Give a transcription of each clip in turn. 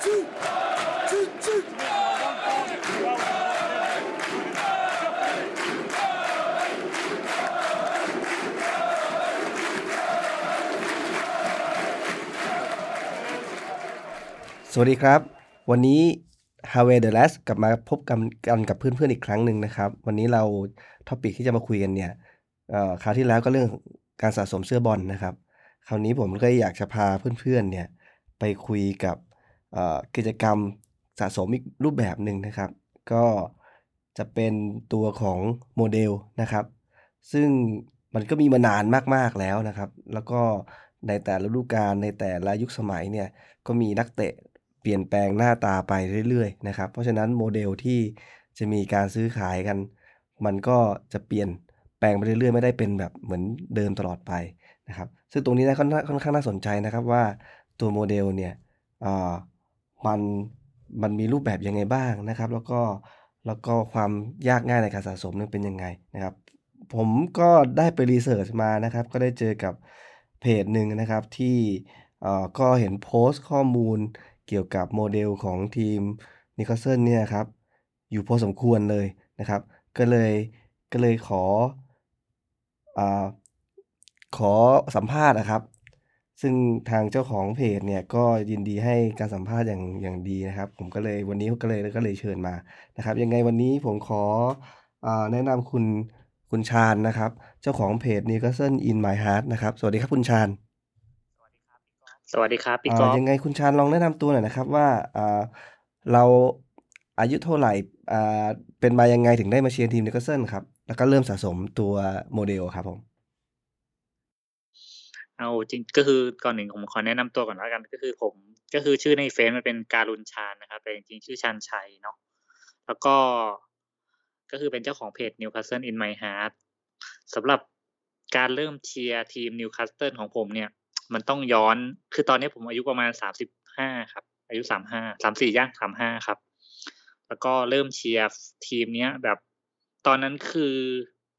สวัสดีครับ วันนี้ h a w a y the Last กลับมาพบกันกันกับเพื่อนๆอีกครั้งหนึ่งนะครับ วันนี้เราท็อปิกที่จะมาคุยกันเนี่ยคราวที่แล้วก็เรื่องการสะสมเสื้อบอลนะครับ คราวนี้ผมก็อยากจะพาเพื่อนๆเนี่ยไปคุยกับ กิจกรรมสะสมอีกรูปแบบหนึ่งนะครับ ก็จะเป็นตัวของโมเดลนะครับ ซึ่งมันก็มีมานานมากๆแล้วนะครับ แล้วก็ในแต่ละฤดูกาลในแต่ละยุคสมัยเนี่ยก็มีนักเตะเปลี่ยนแปลงหน้าตาไปเรื่อยๆนะครับ เพราะฉะนั้นโมเดลที่จะมีการซื้อขายกัน มันก็จะเปลี่ยนแปลงไปเรื่อยๆ ไม่ได้เป็นแบบเหมือนเดิมตลอดไปนะครับ ซึ่งตรงนี้นะค่อนข้างค่อนข้างน่าสนใจนะครับว่าตัวโมเดลเนี่ยอ่า มันมันมีรูปแบบยังไงบ้างนะครับ แล้วก็แล้วก็ความยากง่ายในการสะสมนั้นเป็นยังไงนะครับ ผมก็ได้ไปรีเสิร์ชมานะครับ ก็ได้เจอกับเพจหนึ่งนะครับที่เออก็เห็นโพสต์ข้อมูลเกี่ยวกับโมเดลของทีมนิวคาสเซิลเนี่ยครับ อยู่พอสมควรเลยนะครับ ก็เลยก็เลยขออขอสัมภาษณ์นะครับ ซึ่งทางเจ้าของเพจเนี่ยก็ยินดีให้การสัมภาษณ์อย่างอย่างดีนะครับ ผมก็เลยวันนี้ก็เลยก็เลยเชิญมานะครับ ยังไงวันนี้ผมขออ่าแนะนำคุณคุณชาญนะครับ เจ้าของเพจ Newcastle in My Heart นะครับ สวัสดีครับคุณชาญสวัสดีครับพี่อ่ากอล์ฟยังไงคุณชาญลองแนะนำตัวหน่อยนะครับว่าอ่าเราอายุเท่าไหร่อ่าเป็นมายังไงถึงได้มาเชียร์ทีมนิวคาสเซิลครับ แล้วก็เริ่มสะสมตัวโมเดลครับผม เอาจริงก็คือก่อนหนึ่งผมขอแนะนำตัวก่อนแล้วกันก็คือผมก็คือชื่อในเฟซมันเป็นการุณชาญนะครับแต่จริงๆชื่อชาญชัยเนาะแล้วก็ก็คือเป็นเจ้าของเพจ Newcastle in My Heart สำหรับการเริ่มเชียร์ทีม Newcastle ของผมเนี่ย มันต้องย้อนคือตอนนี้ผมอายุประมาณสามสิบห้าครับ อายุสามห้าสามสี่ย่างสามห้าครับ แล้วก็เริ่มเชียร์ทีมเนี้ยแบบ ตอนนั้นคือ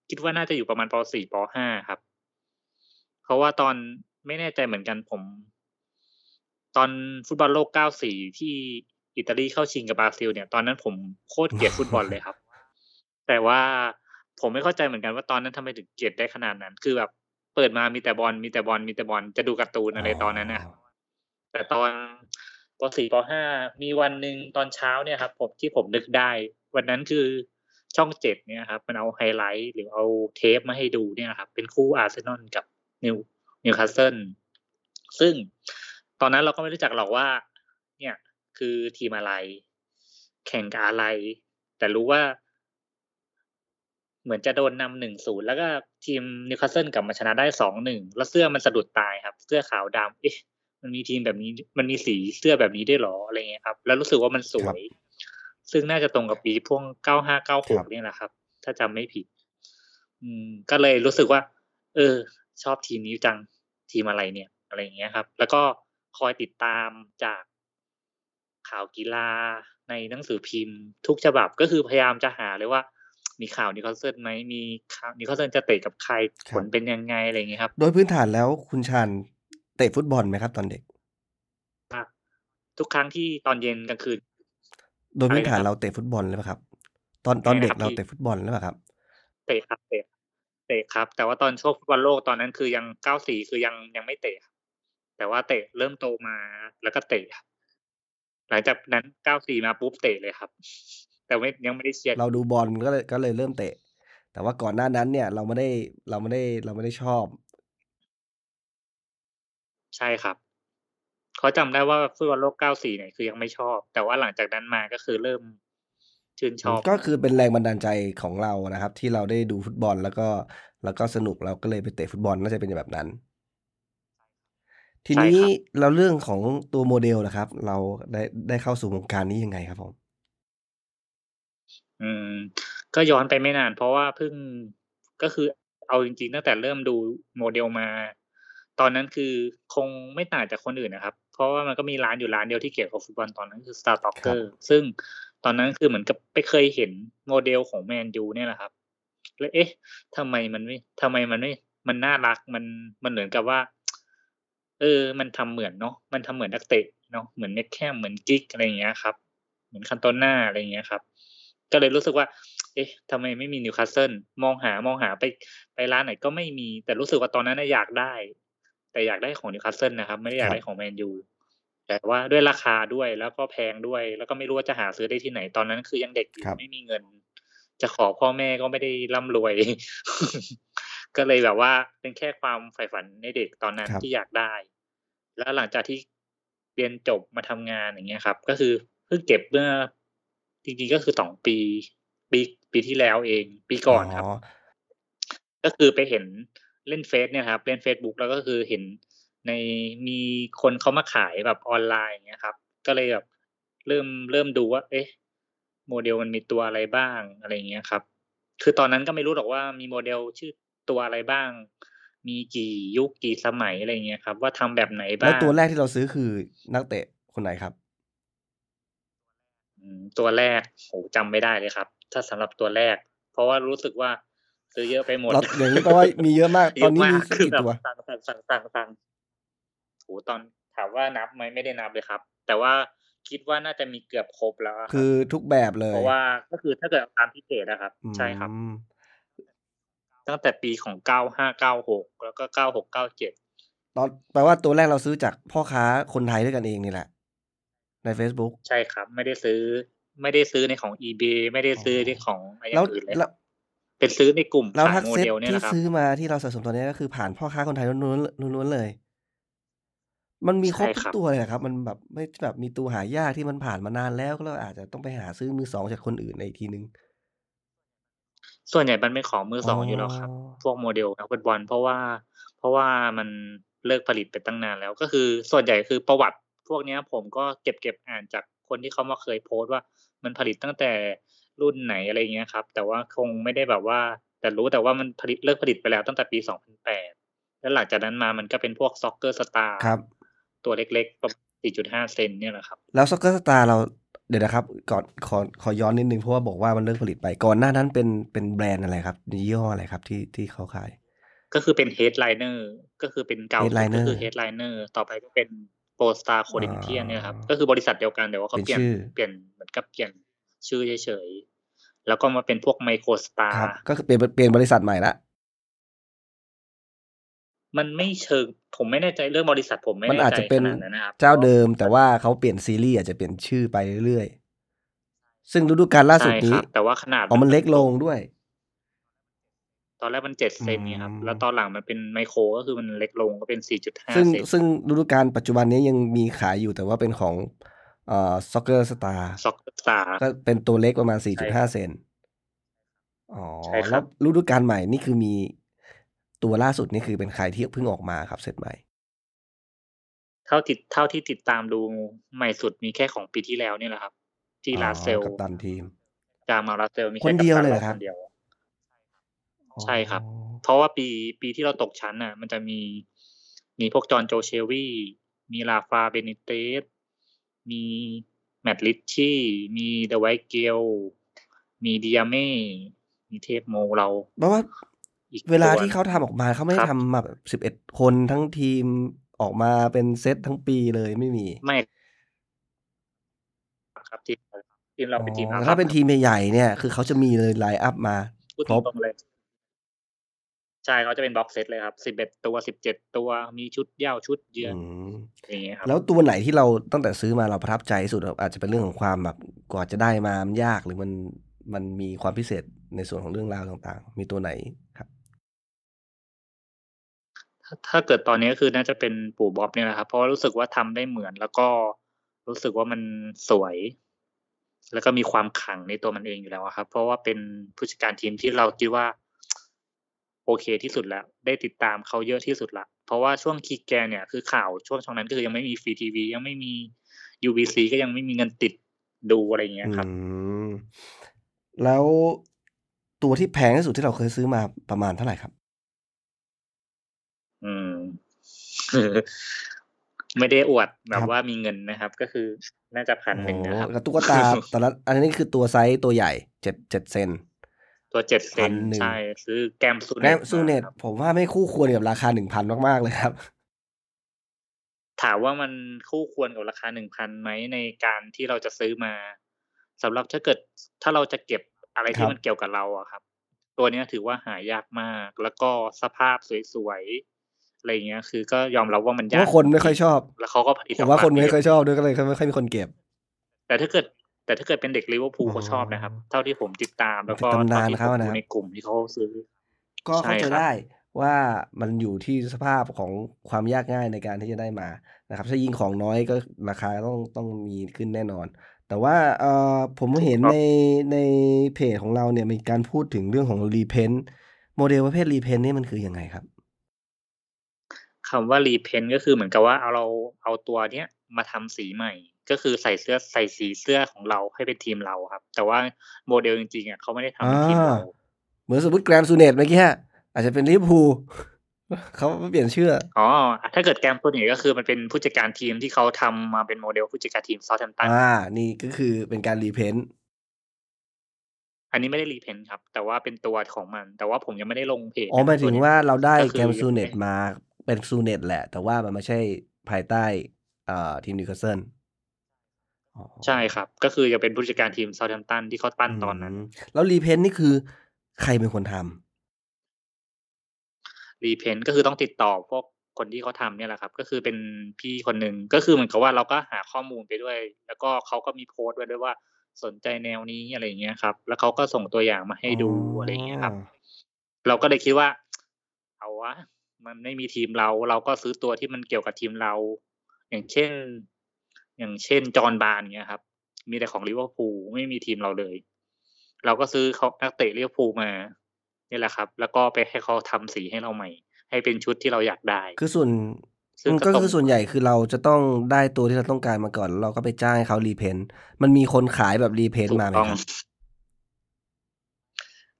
คิดว่าน่าจะอยู่ประมาณปสี่ปห้าครับ ราะว่าตอนไม่แน่ใจเหมือนกันผม ตอนฟุตบอลโลก 94 ที่อิตาลีเข้าชิงกับบราซิล เนี่ย ตอนนั้นผมโคตรเกลียดฟุตบอลเลยครับ แต่ว่าผมไม่เข้าใจเหมือนกันว่าตอนนั้นทำไมถึงเกลียดได้ขนาดนั้น คือแบบเปิดมามีแต่บอลมีแต่บอลมีแต่บอลจะดูการ์ตูนอะไรตอนนั้นนะครับแต่ตอนปสี่ปห้ามีวันหนึ่งตอนเช้าเนี่ยครับ ผมที่ผมนึกได้ วันนั้นคือช่องเจ็ดเนี่ยครับ มันเอาไฮไลท์หรือเอาเทปมาให้ดูเนี่ยครับ เป็นคู่อาร์เซนอลกับ นิวนิวคาสเซิลซึ่งตอนนั้นเราก็ไม่รู้จักหรอกว่า เนี่ยคือทีมอะไร แข่งกับอะไร แต่รู้ว่า เหมือนจะโดนนำหนึ่งศูนย์แล้วก็ทีมนิวคาสเซิลกลับมาชนะได้สองหนึ่งแล้วเสื้อมันสะดุดตาครับ เสื้อขาวดำเอ๊ะมันมีทีมแบบนี้ มันมีสีเสื้อแบบนี้ด้วยเหรออะไรเงี้ยครับ แล้วรู้สึกว่ามันสวย ซึ่งน่าจะตรงกับปีพวกเก้าห้าเก้าหครับเนี่ยแหละครับ ถ้าจำไม่ผิด อืม ก็เลยรู้สึกว่า เออ ชอบทีมนี้จังทีมอะไรเนี่ย อะไรอย่างเงี้ยครับ แล้วก็คอยติดตามจากข่าวกีฬาในหนังสือพิมพ์ ทุกฉบับก็คือพยายามจะหาเลยว่า มีข่าวนิวคาสเซิลไหมมีข่าวนิวคาสเซิลจะเตะกับใครครับผลเป็นยังไงอะไรอย่างเงี้ยครับ โดยพื้นฐานแล้วคุณชาญเตะฟุตบอลไหมครับ ตอนเด็กทุกครั้งที่ตอนเย็นกลางคืน โดยพื้นฐานอะไรนะครับเราเตะฟุตบอลหรือเปล่าครับ ตอนตอนอะไรนะครับเด็กเราพี่เตะฟุตบอลหรือเปล่าครับ เตะครับเตะ เตะครับ แต่ว่าตอนช่วงฟุตบอลโลกตอนนั้นคือยังเก้าสี่คือยังยังไม่เตะครับแต่ว่าเตะเริ่มโตมาแล้วก็เตะครับหลังจากนั้นเก้าสี่มาปุ๊บเตะเลยครับ แต่ไม่ยังไม่ได้เชียร์เราดูบอลก็เลยก็เลยเริ่มเตะ แต่ว่าก่อนหน้านั้นเนี่ยเราไม่ได้เราไม่ได้เราไม่ได้ชอบ ใช่ครับเขาจำได้ว่าฟุตบอลโลกเก้าสี่เนี่ยคือยังไม่ชอบ แต่ว่าหลังจากนั้นมาก็คือเริ่ม ชื่นชอบ ก็คือเป็นแรงบันดาลใจของเรานะครับ ที่เราได้ดูฟุตบอลแล้วก็แล้วก็สนุกเราก็เลยไปเตะฟุตบอลน่าจะเป็นแบบนั้น ทีนี้ใช่ครับเราเรื่องของตัวโมเดลนะครับ เราได้ได้เข้าสู่วงการนี้ยังไงครับผมอืม ก็ย้อนไปไม่นาน เพราะว่าเพิ่งก็คือเอาจริงๆตั้งแต่เริ่มดูโมเดลมา ตอนนั้นคือคงไม่ต่างจากคนอื่นนะครับ เพราะว่ามันก็มีร้านอยู่ร้านเดียวที่เกี่ยวกับฟุตบอลตอนนั้นคือ Star Soccer ครั Talker บซึ่ง ตอนนั้นคือเหมือนกับไปเคยเห็นโมเดลของแมนยูเนี่ยแหละครับแล้วเอ๊ะทำไมมันไม่ทำไมมันไม่ มันน่ารักมันมันเหมือนกับว่า เออ มันทำเหมือนเนาะมันทำเหมือนนักเตะเนาะเหมือนเบ็คแคมเหมือนกิ๊กส์อะไรอย่างเงี้ยครับ เหมือนคันโตน่าอะไรอย่างเงี้ยครับ ก็เลยรู้สึกว่า เอ๊ะทำไมไม่มีนิวคาสเซิลมองหามองหาไปไปร้านไหนก็ไม่มี แต่รู้สึกว่าตอนนั้นอยากได้ แต่อยากได้ของนิวคาสเซิลนะครับ ไม่ได้อยากได้ของแมนยู แต่ว่าด้วยราคาด้วยแล้วก็แพงด้วย แล้วก็ไม่รู้ว่าจะหาซื้อได้ที่ไหนตอนนั้นคือยังเด็กอยู่ครับไม่มีเงิน จะขอพ่อแม่ก็ไม่ได้ร่ำรวย ก็เลยแบบว่าเป็นแค่ความใฝ่ฝันในเด็กตอนนั้นครับที่อยากได้ แล้วหลังจากที่เรียนจบมาทำงานอย่างเงี้ยครับ ก็คือเพิ่งเก็บเมื่อจริงๆก็คือสองปีปีปีที่แล้วเอง ปีก่อนครับ ก็คือไปเห็นเล่นเฟซเนี่ยครับ เล่น Facebook แล้วก็คือเห็น ในมีคนเขามาขายแบบออนไลน์อย่างเงี้ยครับ ก็เลยแบบเริ่มเริ่มดูว่า เอ๊ะ โมเดลมันมีตัวอะไรบ้างอะไรอย่างเงี้ยครับ คือตอนนั้นก็ไม่รู้หรอกว่ามีโมเดลชื่อตัวอะไรบ้าง มีกี่ยุคกี่สมัยอะไรอย่างเงี้ยครับ ว่าทำแบบไหนแล้วบ้างตัวแรกที่เราซื้อคือนักเตะคนไหนครับอืมตัวแรกโหจำไม่ได้เลยครับ ถ้าสำหรับตัวแรก เพราะว่ารู้สึกว่าซื้อเยอะไปหมดเราอย่างนี้แปลว่ามีเยอะมาก ตอนนี้มีเยะากสักคือกี่แบบตัวสั่งสั่งสั่งสั่งสั่งโหตอนถามว่านับไหมไม่ได้นับเลยครับ แต่ว่าคิดว่าน่าจะมีเกือบครบแล้วอะรับคือทุกแบบเลย เพราะว่าก็คือถ้าเกิดเอาตามที่เพจนะครับอืมใช่ครับ ตั้งแต่ปีของเก้าห้าเก้าหกแล้วก็เก้าหกเก้าเจ็ดตอนแปลว่าตัวแรกเราซื้อจากพ่อค้าคนไทยด้วยกันเองนี่แหละ ใน Facebook ใช่ครับ ไม่ได้ซื้อ ไม่ได้ซื้อในของ eBay ไม่ได้ซื้อในของอะไรอแล้วย่างอื่นเลยแล้วเป็นซื้อในกลุ่มแล้วขาทัยกโมเซ็ตเดลเนี่ยที่นะครับซื้อมาที่เราสะสมตอนนี้ก็คือผ่านพ่อค้าคนไทยล้วนๆล้วนๆเลย มันมีครบใช่ทุกครับตัวเลยเหรอครับมันแบบไม่แบบมีตัวหายากที่มันผ่านมานานแล้วก็เราอาจจะต้องไปหาซื้อมือสองจากคนอื่นในอีกทีนึง ส่วนใหญ่มันเป็นของมือสองอ๋อออยู่แล้วครับ พวกโมเดลนักฟุตบอลเพราะว่า เพราะว่ามันเลิกผลิตไปตั้งนานแล้วก็คือ ส่วนใหญ่คือประวัติ พวกเนี้ยผมก็เก็บเก็บอ่านจากคนที่เขามาเคยโพสต์ว่ามันผลิตตั้งแต่รุ่นไหนอะไรเงี้ยครับ แต่ว่าคงไม่ได้แบบว่า แต่รู้แต่ว่ามันผลิตเลิกผลิตไปแล้วตั้งแต่ปี 2008 แล้วหลังจากนั้นมามันก็เป็นพวก SoccerStarz ครับ ตัวเล็กๆประมาณ4.5 เซนเนี่ยแหละครับ แล้ว SoccerStarz เราเดี๋ยวนะครับก่อนขอขอย้อนนิดนึงเพราะว่าบอกว่ามันเลิกผลิตไปก่อนหน้านั้นเป็นเป็นแบรนด์อะไรครับยี่ห้ออะไรครับที่ที่เขาขาย ก็คือเป็น Headliner ก็คือเป็นเก่าสุด Headliner ก็คือ Headliner ต่อไปก็เป็น ProStars Corinthian เนี่ยครับก็คือบริษัทเดียวกันแต่ว่าเขาเป็นเปลี่ยนชื่อเปลี่ยนเหมือนกับเปลี่ยนชื่อเฉยๆแล้วก็มาเป็นพวก Microstars ครับก็คือเปลี่ยนเปลี่ยนบริษัทใหม่ละ มันไม่เชิงผมไม่แน่ใจเรื่องบริษัทผมไม่แน่ใจมันอาจจะเป็นขนาดนั้นนะครับเจ้าเดิม แต่ว่าเขาเปลี่ยนซีรีส์อาจจะเปลี่ยนชื่อไปเรื่อยๆ ซึ่งฤดูกาลล่าสุดนี้ใช่ครับแต่ว่าขนาดอ๋อมันเล็กลงด้วย ตอนแรกมันเจ็ดเซนเนี่ยครับอืมแล้วตอนหลังมันเป็นไมโครก็คือมันเล็กลงก็เป็นสี่จุดห้าซึ่งเซนซึ่งฤดูกาลปัจจุบันนี้ยังมีขายอยู่แต่ว่าเป็นของเอ่อ SoccerStarz SoccerStarz ก็เป็นตัวเล็กประมาณใช่ครับ4.5เซนอ๋อใช่ครับแล้วฤดูกาลใหม่นี่คือมี ตัวล่าสุดนี่คือเป็นใครที่เพิ่งออกมาครับเซตใหม่ เท่าติดเท่าที่ติดตามดูใหม่สุดมีแค่ของปีที่แล้วเนี่ยแหละครับ ที่อ๋อลาเซลกัปตันทีมจามาลาเซลมีคแค่นเดียวกัปตัเลยเหรอครับนเดียวใช่ครับ เพราะว่าปีปีที่เราตกชั้นน่ะ มันจะมีมีพวกจอห์นโจเชวี่ มีลาฟาเบนิเตส มีแมตต์ลิชชี่ มีเดอะไวท์เกล มีดิอาเม่ มีเทพโมเราเพราะว่าอีก เวลาตัวที่เขาทำออกมาเขาไม่ได้ครับทำมาแบบสิบเอ็ดคนทั้งทีมออกมาเป็นเซตทั้งปีเลยไม่มี ไม่ครับทีมทีมเราเป็นทีมอ๋ออาถ้าเป็นทีมใหญ่ๆเนี่ย คือเขาจะมีเลย line up มาพูดครบตรงๆเลยใช่เขาจะเป็น box set เลยครับสิบเอ็ดตัวสิบเจ็ดตัวมีชุดเหย้าชุดเยือนอืมอย่างเงี้ยครับแล้วตัวไหนที่เราตั้งแต่ซื้อมาเราประทับใจที่สุดครับอาจจะเป็นเรื่องของความแบบกว่าจะได้มามันยากหรือมันมันมีความพิเศษในส่วนของเรื่องราวต่างๆ มีตัวไหนครับ ถ้าเกิดตอนนี้ก็คือน่าจะเป็นปู่บ๊อบเนี่ยแหละครับ เพราะรู้สึกว่าทำได้เหมือนแล้วก็รู้สึกว่ามันสวย แล้วก็มีความขังในตัวมันเองอยู่แล้วครับ เพราะว่าเป็นผู้จัดการทีมที่เราคิดว่า โอเคที่สุดแล้ว ได้ติดตามเขาเยอะที่สุดละเพราะว่าช่วงคีแกนเนี่ยคือข่าวช่วงช่วงนั้นก็คือยังไม่มีฟรีทีวียังไม่มี UBC ก็ยังไม่มีเงินติดดูอะไรอย่างเงี้ยครับแล้วตัวที่แพงที่สุดที่เราเคยซื้อมาประมาณเท่าไหร่ครับ อืมไม่ได้อวดแบครับบว่ามีเงินนะครับ ก็คือน่าจะพันหนึ่งนะครับโอ้แล้วตุ๊กตาแต่ละอันนี้คือตัวไซส์ตัวใหญ่เจ็ดเจ็ดเซนตัวเจ็ดเซน1,000ใช่ซื้อแกรม ซูเนสส์ ซูเนสส์มาครับผมว่าไม่คู่ควรกับราคาหนึ่งพันมากๆเลยครับ ถามว่ามันคู่ควรกับราคา1,000ไหมในการที่เราจะซื้อมาสำหรับถ้าเกิดถ้าเราจะเก็บอะไรคที่รับมันเกี่ยวกับเราอะครับ ตัวเนี้ยถือว่าหายากมาก แล้วก็สภาพสวยๆ อะไรอย่างเงี้ย คือก็ยอมรับว่ามันเพยาราะกว่าคนไม่จค่ริอยงชอบๆแล้วเขาก็ผลิตผอมอกว่ามาคนไม่ไม่เยค่อยอะชอบด้วยก็เลยไม่ค่อยมีคนเก็บ แต่ถ้าเกิด แต่ถ้าเกิดเป็นเด็กลิเวอร์พูอ๋ลอเขาชอบนะครับ เท่าที่ผมติดตามมัแล้นวเป็นก็ตำเท่านานที่เขาผมอะดูนะครัในบกลุ่มที่เขาซื้อ ก็ใช่เข้าใจครับได้ว่ามันอยู่ที่สภาพของความยากง่ายในการที่จะได้มานะครับ ถ้ายิ่งของน้อยก็ราคาต้องต้องมีขึ้นแน่นอน แต่ว่าเอ่อผมถูเห็กนต้อในงในเพจของเราเนี่ยมีการพูดถึงเรื่องของ repaint โมเดลประเภท repaint นี่มันคือยังไงครับ? คำว่า repaint ก็คือเหมือนกับว่าเอาเราเอาตัวเนี้ยมาทำสีใหม่ ก็คือใส่เสื้อใส่สีเสื้อของเราให้เป็นทีมเราครับ แต่ว่าโมเดลจริงๆอะเขาไม่ได้ทำอาเป็นทีมเราเหมือนสมมุติ Graham Souness เมื่อกี้อาจจะเป็น Liverpool เขามาเปลี่ยนชื่อ อ๋อ ถ้าเกิด Graham Souness ก็คือมันเป็นผู้จัดการทีมที่เขาทำมาเป็นโมเดลผู้จัดการทีม Southampton อานี่ก็คือเป็นการ repaint อันนี้ไม่ได้ repaint ครับ แต่ว่าเป็นตัวของมัน แต่ว่าผมยังไม่ได้ลงเพจอ๋อนะหคมารัยบถึตัวงเนี้ยว่าเราได้ก็คือ Graham ยังไม่ได้ Souness มาเป็น Souness แหละ แต่ว่ามันไม่ใช่ภายใต้อ่าทีม Newcastle อ๋อใช่ครับ ก็คือยังเป็นผู้จัดการทีม Southampton ที่เขาปั้นอืตอนนั้นมแล้ว repaint นี่คือใครเป็นคนทำ? repaint ก็คือต้องติดต่อพวกคนที่เขาทำเนี่ยแหละครับ ก็คือเป็นพี่คนหนึ่งก็คือเหมือนกับว่าเราก็หาข้อมูลไปด้วย แล้วก็เขาก็มีโพสต์ไว้ด้วยว่าสนใจแนวนี้อะไรอย่างเงี้ยครับ แล้วเขาก็ส่งตัวอย่างมาให้อ๋อดูอะไรอย่างเงี้ยครับ เราก็เลยคิดว่า เอาวะ มันไม่มีทีมเรา เราก็ซื้อตัวที่มันเกี่ยวกับทีมเรา อย่างเช่น อย่างเช่น John Barnes อย่างเงี้ยครับ มีแต่ของ Liverpool ไม่มีทีมเราเลย เราก็ซื้อเขานักเตะ Liverpool มาเนี่ยแหละครับ แล้วก็ไปให้เขาทำสีให้เราใหม่ ให้เป็นชุดที่เราอยากได้ คือส่วนซึ่อืงมก็ก็ตรคืงอส่วนใหญ่คือเราจะต้องได้ตัวที่เราต้องการมาก่อนแล้วเราก็ไปจ้างให้เขา repaint มันมีคนขายแบบ repaint ถูกมาไหมต้องครับ?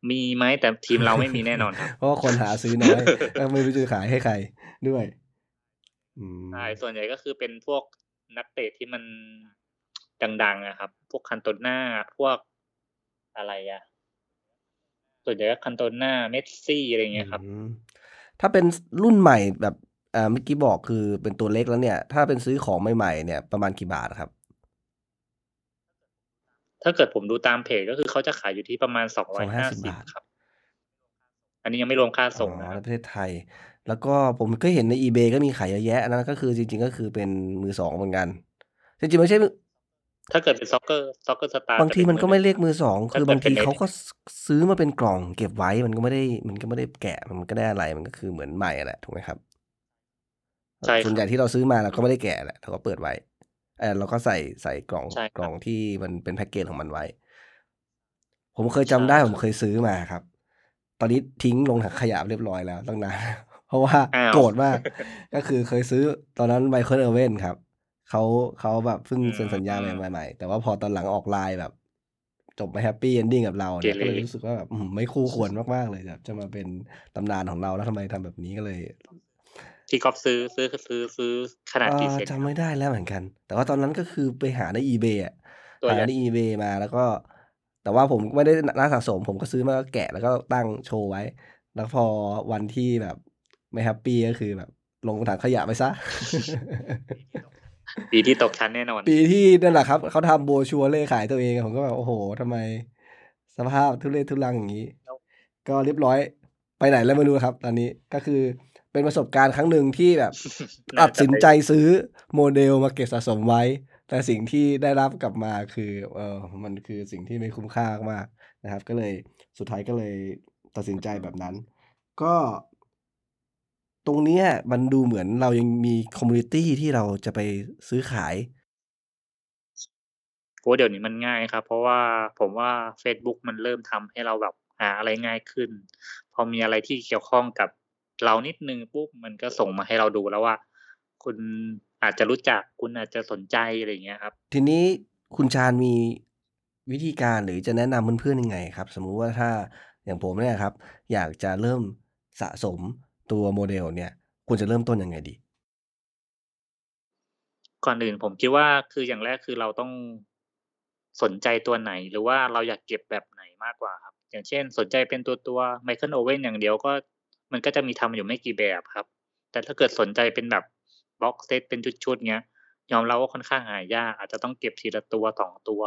มีไหมแต่ทีมเราไม่มีแน่นอนครับเพราะว่าคนหาซื้อน้อยแล้วไม่รู้จะขายให้ใครด้วยอืใช่มส่วนใหญ่ก็คือเป็นพวกนักเตะที่มันดังๆอะครับ พวก Cantona พวกอะไรอะส่วนใหญ่ก็ Cantona Messi อะไรอย่างอืเงี้ยครับมถ้าเป็นสรุ่นใหม่แบบอ่าเมื่อกี้บอกคือเป็นตัวเล็กแล้วเนี่ย ถ้าเป็นซื้อของใหม่ๆเนี่ยประมาณกี่บาทอะครับ? ถ้าเกิดผมดูตามเพจก็คือเขาจะขายอยู่ที่ประมาณ250บาท250ครับ อันนี้ยังไม่รวมค่าอ๋ส่องนะคในรับประเทศไทย แล้วก็ผมก็เห็นใน eBay ก็มีขายเยอะแยะอันนั้นก็คือจริง ๆ ก็คือเป็นมือ2เหมือนกัน จริงๆไม่ใช่มถ้าเกิดเป็น Soccer Soccer Star บางจะทีเป็นมันมืก็อไม่1เรียกมือ2ถ้าคือเกิบาดงเป็ทีนในเขาก็ซซื้อมาเป็นกล่อง เก็บไว้มันก็ไม่ได้มันก็ไม่ได้แกะมันก็ได้อะไรมันก็คือเหมือนใหม่อะแหละถูกไหมครับ?ใช่ส่วนคใหรัญ่บที่เราซื้อมาเราก็ไม่ได้แกะแหละเราก็เปิดไว้ เอ่อเราก็ใส่ใส่กล่องใช่คกรัล่อบงที่มันเป็นแพ็กเกจของมันไว้ ผมเคยใช่จำได้คผรัมบเคยซื้อมาครับ ตอนนี้ทิ้งลงถังขยะเรียบร้อยแล้วตั้งนาน เพราะว่าอ้าว โกรธมาก ก็คือเคยซื้อตอนนั้น Michael Owen ครับเขาเขาแบบเพิ่งอืเซ็นสัญญาใมหม่ๆแต่ว่าพอตอนหลังออก LINE แบบ จบไม่แฮปปีเอนดิงกับเราเกเนี่ยเร ก็เลยรู้สึกว่าแบบอื้อฮือไม่คู่ควรมากๆเลยแบบจะมาเป็นตำนานของเราแล้วทำไมทำแบบนี้ก็เลย ที่ก๊อฟซื้อ ซื้อคซื้อ ซื้อขนาดเอ่กี่อเซนจำครัไม่บ?ได้แล้วเหมือนกัน แต่ว่าตอนนั้นก็คือไปหาใน eBay อะ ตัวหาใหญ่ ใน eBay มาแล้วก็ แต่ว่าผมไม่ได้นนักสะสม ผมก็ซื้อมาก็แกะแล้วก็ตั้งโชว์ไว้ แล้วพอวันที่แบบไม่แฮปปีก็คือแบบ ลงถังขยะไปเสียปีที่ตกชั้นแน่นอน ปีที่นั่นแหละครับ เขาทำโบรชัวร์เลขขายตัวเองอะผมก็แบบโอ้โฮทำไม สภาพทุเรศทุรังอย่างงี้ แล้วก็เรียบร้อยไปไหนแล้วไม่รู้ครับ ตอนนี้ก็คือ เป็นประสบการณ์ครั้งหนึ่งที่แบบน่าตัดจะสินใจซื้อโมเดลมาเก็บสะสมไว้ แต่สิ่งที่ได้รับกลับมาคือเอ่อมันคือสิ่งที่ไม่คุ้มค่ามากๆนะครับ ก็เลยสุดท้ายก็เลยตัดสินใจแบบนั้น ก็ ตรงเนี้ยมันดูเหมือนเรายังมี community ที่เราจะไปซื้อขายโอ้โฮเดี๋ยวนี้มันง่ายครับ เพราะว่าผมว่าเฟซบุ๊กมันเริ่มทำให้เราแบบหาอะไรง่ายขึ้น พอมีอะไรที่เกี่ยวข้องกับ เรานิดหนึ่งปุ๊บมันก็ส่งมาให้เราดูแล้วว่า คุณอาจจะรู้จักคุณอาจจะสนใจอะไรอย่างเงี้ยครับ ทีนี้คุณชาญมีวิธีการหรือจะแนะนำเพื่อนๆยังไงครับ?สมมุติว่าถ้าอย่างผมเนี่ยครับ อยากจะเริ่มสะสมตัวโมเดลเนี่ยควรจะเริ่มต้นยังไงดี?ก่อนอื่นผมคิดว่าคืออย่างแรกคือเราต้องสนใจตัวไหน หรือว่าเราอยากเก็บแบบไหนมากกว่าครับ อย่างเช่น สนใจเป็นตัวๆ Michael Owen อย่างเดียวก็ มันก็จะมีทำอยู่ไม่กี่แบบครับ แต่ถ้าเกิดสนใจเป็นแบบบ็อกเซตเป็นชุดๆเงี้ย ยอมรับว่าค่อนข้างหายากอาจจะต้องเก็บทีละตัว2ตัว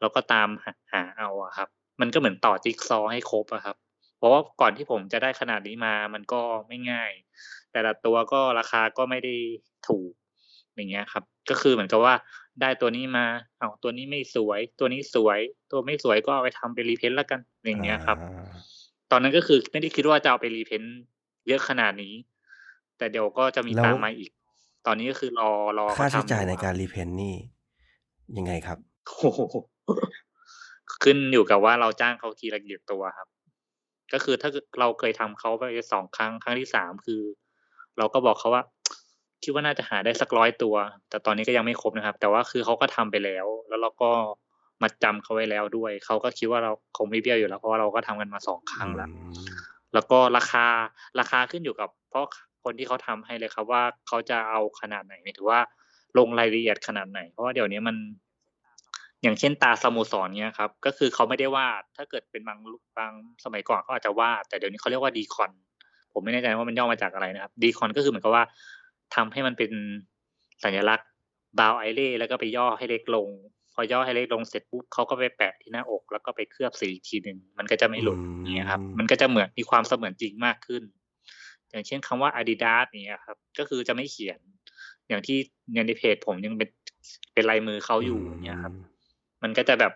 แล้วก็ตามหาเอาอะครับ มันก็เหมือนต่อจิ๊กซอให้ครบอะครับ เพราะว่าก่อนที่ผมจะได้ขนาดนี้มามันก็ไม่ง่าย แต่ละตัวก็ราคาก็ไม่ได้ถูกอย่างเงี้ยครับ ก็คือเหมือนกับว่าได้ตัวนี้มา เอาตัวนี้ไม่สวย ตัวนี้สวย ตัวไม่สวยก็เอาไปทำเป็น repaint แล้วกันอย่างเงี้ยครับ อาตอนนั้นก็คือไม่ได้คิดว่าจะเอาไป repaint เยอะขนาดนี้ แต่เดี๋ยวก็จะมีแล้ตาวมมาอีก ตอนนี้ก็คือรอรอค่าเขาใช้ทำจ่าอยยู่ในคการับร repaint นี่ ยังไงครับ?โอ้โฮขึ้นอยู่กับว่าเราจ้างเขาทีละกี่ตัวครับ ก็คือถ้ากเราเคยทำเขาไป2ครั้งครั้งที่3คือ เราก็บอกเขาว่า คิดว่าน่าจะหาได้สัก100ตัว แต่ตอนนี้ก็ยังไม่ครบนะครับ แต่ว่าคือเขาก็ทำไปแล้ว แล้วเราก็ มัดจำเขาไว้แล้วด้วย เขาก็คิดว่าเราคงไม่เบี้ยวอยู่แล้ว เพราะว่าเราก็ทำกันมา2คอืรั้งแล้วมแล้วก็ราคาราคาขึ้นอยู่กับ เพราะคคนที่เขาทำให้เลยครับว่าเขาจะเอาขนาดไหนหมายถึงว่าลงรายละเอียดขนาดไหน เพราะว่าเดี๋ยวนี้มัน อย่างเช่นตาสโมสรเงี้ยครับ ก็คือเขาไม่ได้วาด ถ้าเกิดเป็นบางรบางสมัยก่อนเขาอาจจะวาด แต่เดี๋ยวนี้เขาเรียกว่า Decon ผมไม่แน่ใจว่ามันย่อมาจากอะไรนะครับ Decon ก็คือเหมือนกับว่าทำให้มันเป็นสัญลักษณ์ Brown Eye แล้วก็ไปย่อให้เล็กลง พอย่อให้เล็กลงเสร็จปุ๊บเขาก็ไปแปะที่หน้าอก แล้วก็ไปเคลือบสีอีกทีหนึ่งมันก็จะไม่อืหลุดอย่างเงี้ยครับมมันก็จะเหมือนมีความเสมือนจริงมากขึ้น อย่างเช่นคำว่า Adidas อย่างเงี้ยครับ ก็คือจะไม่เขียน อย่างที่ในในเพจผมยังเป็นเป็นลายมือเขาอือยู่อย่างเงี้ยครับมมันก็จะแบบ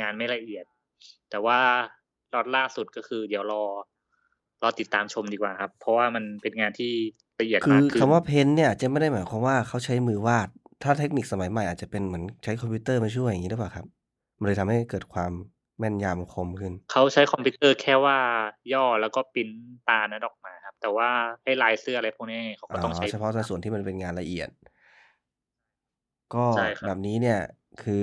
งานไม่ละเอียด แต่ว่าล็อตล่าสุดก็คือ เดี๋ยวรอรอติดตามชมดีกว่าครับ เพราะว่ามันเป็นงานที่ละเอียดคืมาอกขึ้คำนว่า Paint เนี่ยจะไม่ได้หมายความว่าเขาใช้มือวาด ถ้าเทคนิคสมัยใหม่อาจจะเป็นเหมือนใช้คอมพิวเตอร์มาช่วยอย่างงี้หรือเปล่าครับ?มันเลยทำให้เกิดความแม่นยำคมขึ้น เขาใช้คอมพิวเตอร์แค่ว่าย่อแล้วก็พรินต์ตานั้นออกมาครับ แต่ว่าไอ้ลายเสื้ออะไรพวกนี้เขาอ๋ก็อต้องใช้เฉพาะในส่วนที่มันเป็นงานละเอียด ก็ใช่ครัแบบบนี้เนี่ยคือ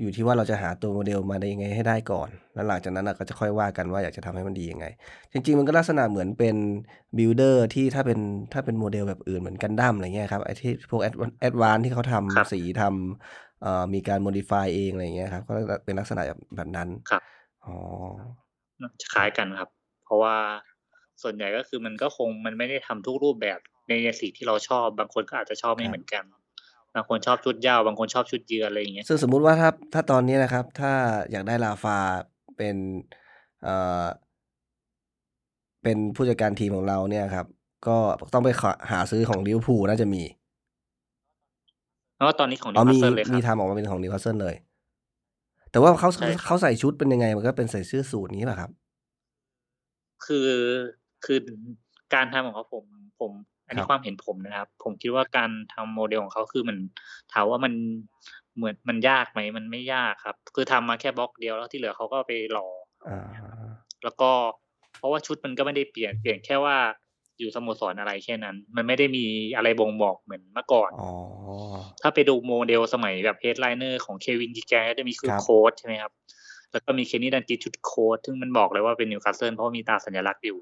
อยู่ที่ว่าเราจะหาตัว model มาได้ยังไงให้ได้ก่อน แล้วหลังจากนั้นน่ะก็จะค่อยว่ากันว่าอยากจะทำให้มันดียังไง จริง ๆ มันก็ลักษณะเหมือนเป็น builder ที่ถ้าเป็นถ้าเป็น model แบบอื่นเหมือน Gundam อะไรเงี้ยครับไอ้ที่พวก Adva Advance ที่เขาทครับำสีทำเอ่อมีการ modify เองอะไรอย่างเงี้ยครับก็จะเป็นลักษณะแบบแบบนั้นครับอ๋อน่าจะคล้ายกันครับ เพราะว่าส่วนใหญ่ก็คือมันก็คงมันไม่ได้ทำทุกรูปแบบในในสีที่เราชอบบางคนก็อาจจะชอบไม่ครัเหบมือนกัน บางคนชอบชุดเหย้าบางคนชอบชุดเยือนอะไรอย่างเงี้ยซึ่งสมมุติว่าถ้าถ้าตอนนี้นะครับ ถ้าอยากได้ Rafa เป็นเอ่อเป็นผู้จัดการทีมของเราเนี่ยครับ ก็ต้องไปขะหาซื้อของ Liverpool น่าจะมีอ๋อตอนนี้ของอ๋อมี Newcastle เลยคมีรับทำออกมาเป็นของ Newcastle เลย แต่ว่าเขาใช่คเขรัาบใส่ชุดเป็นยังไง มันก็เป็นใส่เสื้อสูทงี้เปล่าครับ?คือคือการทำของเขาผมผม อันคนี้รับความเห็นผมนะครับ ผมคิดว่าการทำ model ของเขาคือมันถามว่ามันเหมือนมันยากไหมมันไม่ยากครับ คือทำมาแค่บล็อกเดียวแล้วที่เหลือเขาก็ไปหล่ออาแล้วก็เพราะว่าชุดมันก็ไม่ได้เปลี่ยนเปลี่ยนแค่ว่าอยู่สโมสรอะไรแค่นั้น มันไม่ได้มีอะไรบ่งบอกเหมือนเมื่อก่อนอ๋อถ้าไปดู model สมัยแบบ headliner ของ Kevin Keegan ก็จะมีชุคดรับโค้ชใช่ไหมครับ แล้วก็มี Kenny Dalglish ชุดโค้ชซึ่งมันบอกเลยว่าเป็น Newcastle เพราะว่ามีตราสัญลักษณ์อยู่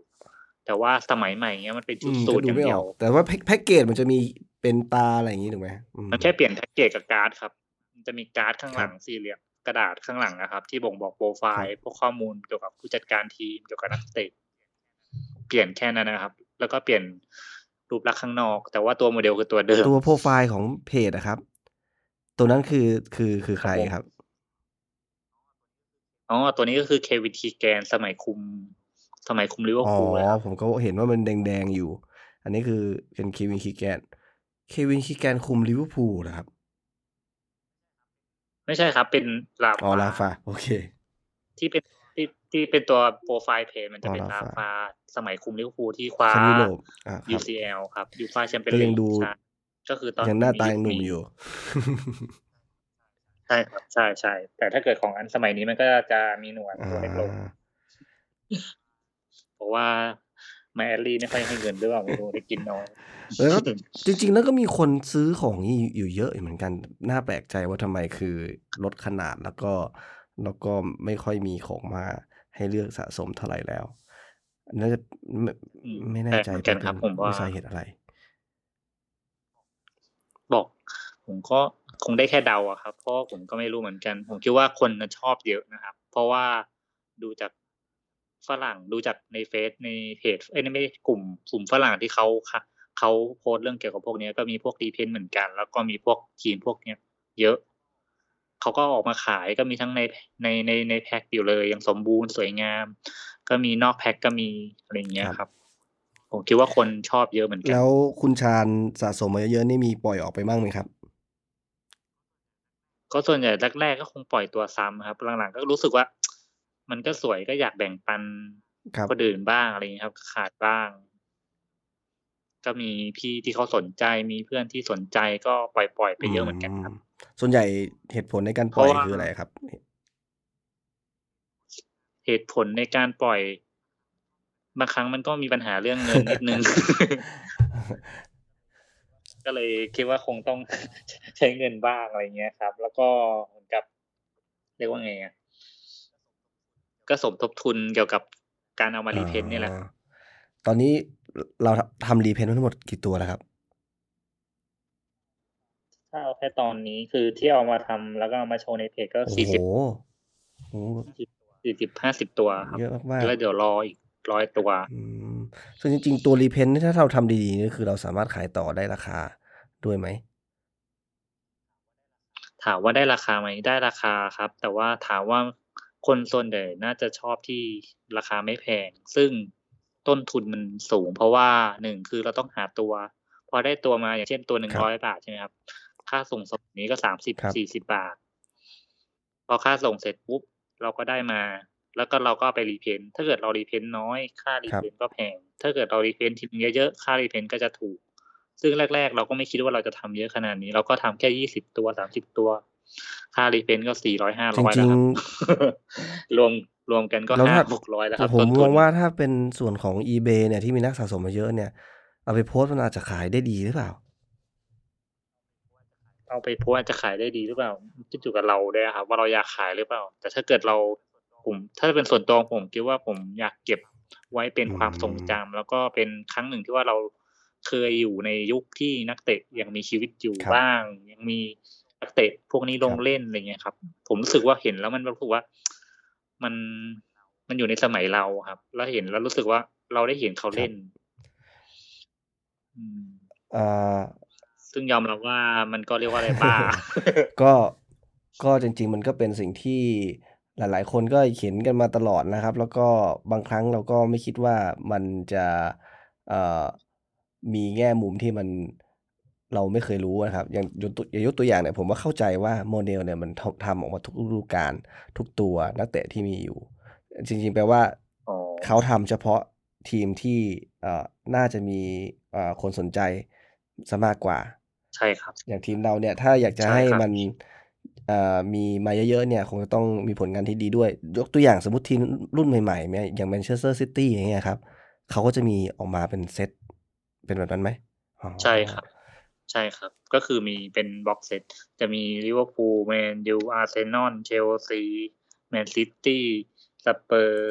แต่ว่าสมัยใหม่อย่างเงี้ยมันเป็นอืชุดมสูก็ทดูอย่างไม่เดีอยวอกแต่ว่าแพ็กแพ็กเกจมันจะมีเป็นตาอะไรอย่างงี้ถูกไหม?อืมมันแค่เปลี่ยนแพ็กเกจกับการ์ดครับ มันจะมีการ์ดข้างคหรัลับงสี่เหลี่ยมกระดาษข้างหลังอะครับ ที่บ่งบอกโพรไฟครับล์พวกข้อมูลเกี่ยวกับผู้จัดการทีมเกี่ยวกับนักเตะเปลี่ยนแค่นั้นนะครับ แล้วก็เปลี่ยนรูปลักษณ์ข้างนอก แต่ว่าตัว model คือตัวเดิม ตัวโพรไฟล์ของเพจอะครับ ตัวนั้นคือคือคือใครครับผมครับ?อ๋อตัวนี้ก็คือ Kevin Keegan สมัยคุม สมัยคุมอ๋อ Liverpool เลยครับผมก็เห็นว่ามันแดงๆอยู่ อันนี้คือเป็น Kevin Keegan Kevin Keegan คุม Liverpool เหรอครับ?ไม่ใช่ครับ เป็นอ๋อ Rafa Rafa โอเค ที่เป็นที่ที่เป็นตัวโพรไฟล์เพจมันอ๋จะอเป็น Rafa Rafa สมัยคุม Liverpool ที่คว้าแชมป์ยุโรปอาครับ UCL ครับ UEFA Champions ก็ยัง League ดูใช่ก็คือตอนยังหน้าตายุยังคหนุ่มนี้อยู่ใช่ครับใช่ๆแต่ถ้าเกิดของอันสมัยนี้มันก็จะมีหนวดอาตัวเล็กลง เพราะว่า Marley ไม่ค่อยให้เงินหรือเปล่าไม่รู้ได้กินน้อยแล้วก็จริง ๆ แล้วก็มีคนซื้อของงี้อยู่เยอะอยู่เหมือนกัน น่าแปลกใจว่าทำไมคือลดขนาดแล้วก็แล้วก็ไม่ค่อยมีของมาให้เลือกสะสมเท่าไรแล้วน่าจะมอืมไม่แปแน่ลกใจเหมือนเป็กันนเป็ครันบผมด้ว่าวยสาเหตุอะไร บอก ผมก็คงได้แค่เดาอะครับ เพราะว่าผมก็ไม่รู้เหมือนกัน ผมคิดว่าคนน่ะชอบเยอะนะครับ เพราะว่าดูจาก ฝรั่งดูจากในเฟซในเพจเอ๊ยไม่ไม่กลุ่มกลุ่มฝรั่งที่เขาคคเขาโพสต์เรื่องเกี่ยวกับพวกเนี้ยก็มีพวก Repaint เหมือนกัน แล้วก็มีพวกทีมพวกเนี้ย เยอะเขาก็ออกมาขายก็มีทั้งในในในในแพ็กอยู่เลยอย่างสมบูรณ์สวยงาม ก็มีนอกแพ็กก็มีอะไรอย่างเงี้ยครับครับ ผมคิดว่าคนชอบเยอะเหมือนกัแล้นวคุณชาญสะสมมาเยอะๆนี่มีปล่อยออกไปบ้างไหมครับ?ก็ส่วนใหญ่แรกๆก็คงปล่อยตัวซ้ำครับ หลังๆก็รู้สึกว่า มันก็สวยก็อยากแบ่งปันครับคนอื่นบ้างอะไรอย่างงี้ครับ ขาดบ้าง ก็มีพี่ที่เขาสนใจมีเพื่อนที่สนใจก็ปล่อยๆไปอืเยอะเหมือนกันครัมบส่วนใหญ่เหตุผลในการเพปล่ราะอยว่าคืออะไรครับ?เหตุผลในการปล่อยบางครั้งมันก็มีปัญหาเรื่องเงินนิดหนึ่งก็เลยคิดว่าคงต้องใช้เงินบ้างอะไรอย่างเงี้ยครับ แล้วก็เหมือนกับ เรียกว่าไงอะ ก็สมทบทุนเกี่ยวกับการเอามาอ๋อ Repaint นี่แหละ ตอนนี้รเราทำทำ Repaint ไว้ทั้งหมดกี่ตัวแล้วครับ?ถ้าเอาแค่ตอนนี้คือที่เอามาทำแล้วก็เอามาโชว์ในเพจก็โอ้สี่โฮสิบโอ้โฮ40-50ตัวครับเยอะมากแล้วเดี๋ยวรออีก100ตัวๆอืมซึ่งจริง ๆ ตัว Repaint นี่ถ้าเราทำดีๆนี่คือเราสามารถขายต่อได้ราคาด้วยไหม?ถามว่าได้ราคาไหมได้ราคาครับ แต่ว่าถามว่า คนส่วนใหญ่น่าจะชอบที่ราคาไม่แพง ซึ่งต้นทุนมันสูง เพราะว่า1คือเราต้องหาตัว พอได้ตัวมาอย่างเช่นตัวหนึ่งครับร้อยบาทใช่ไหมครับ ค่าส่งส่งนี้ก็ครับ30-40บาท พอค่าส่งเสร็จปุ๊บเราก็ได้มา แล้วก็เราก็เอาไป Repaint ถ้าเกิดเรา Repaint น้อย ค่าครับ Repaint ก็แพง ถ้าเกิดเรา Repaint ทีเยอะๆค่า Repaint ก็จะถูก ซึ่งแรก ๆ เราก็ไม่คิดว่าเราจะทำเยอะขนาดนี้ เราก็ทำแค่20ตัว30ตัว ค่า Repaint ก็400-500จแล้วริคงรับรวมรวมกันก็ๆแล้วถ้า500-600แล้วคแต่รับผต้มนมทุองนว่าถ้าเป็นส่วนของ eBay เนี่ยที่มีนักสะสมมาเยอะเนี่ย เอาไปโพสต์มันอาจจะขายได้ดีหรือเปล่า?เอาไปโพสต์อาจจะขายได้ดีหรือเปล่าขึ้นอยู่กับเราด้วยอะครับ ว่าเราอยากขายหรือเปล่า แต่ถ้าเกิดเราผมถ้าเป็นส่วนตัวของผมคิดว่าผมอยากเก็บไว้เป็นอืความทรงจมำแล้วก็เป็นครั้งหนึ่งที่ว่าเราเคยอยู่ในยุคที่นักเตะยังมีชีวิตอยู่ครับบ้าง ยังมี นักเตะพวกนี้ลคงรับเล่นอะไรเงี้ยครับ ผมรู้สึกว่าเห็นแล้วมันรู้สึกว่า มันมันอยู่ในสมัยเราครับ แล้วเห็นแล้วรู้สึกว่าเราได้เห็นเขาคเล่รับนอืมอ่าซึ่งยอมรับว่ามันก็เรียกว่าอะไรบ้าก็ก็จริง ๆ มันก็เป็นสิ่งที่หลาย ๆ คนก็เห็นกันมาตลอดนะครับ แล้วก็บางครั้งเราก็ไม่คิดว่ามันจะเอ่อมีแง่มุมที่มัน เราไม่เคยรู้อะครับอย่างยกตัวอย่างยกตัวอย่างเนี่ยผมก็เข้าใจว่า Model เนี่ยมันทำทำออกมาทุกฤดูกาลทุกตัวนักเตะที่มีอยู่ จริงๆแปลว่าอ๋อเขาทำเฉพาะทีมที่เอ่อน่าจะมีอ่าคนสนใจเสียมากกว่า ใช่ครับ อย่างทีมเราเนี่ยถ้าอยากจะใช่ให้ครับมันเอ่อมีมาเยอะๆเนี่ย คงจะต้องมีผลงานที่ดีด้วย ยกตัวอย่างสมมุติทีมรุ่นใหม่ๆเนี่ยอย่าง Manchester City อย่างเงี้ยครับเขาก็จะมีออกมาเป็นเซตเป็นแบบนั้นไหม?อ๋อใช่ครับ ใช่ครับ ก็คือมีเป็นบ็อกเซตจะมี Liverpool, Man U, Arsenal, Chelsea, Man City, Spurs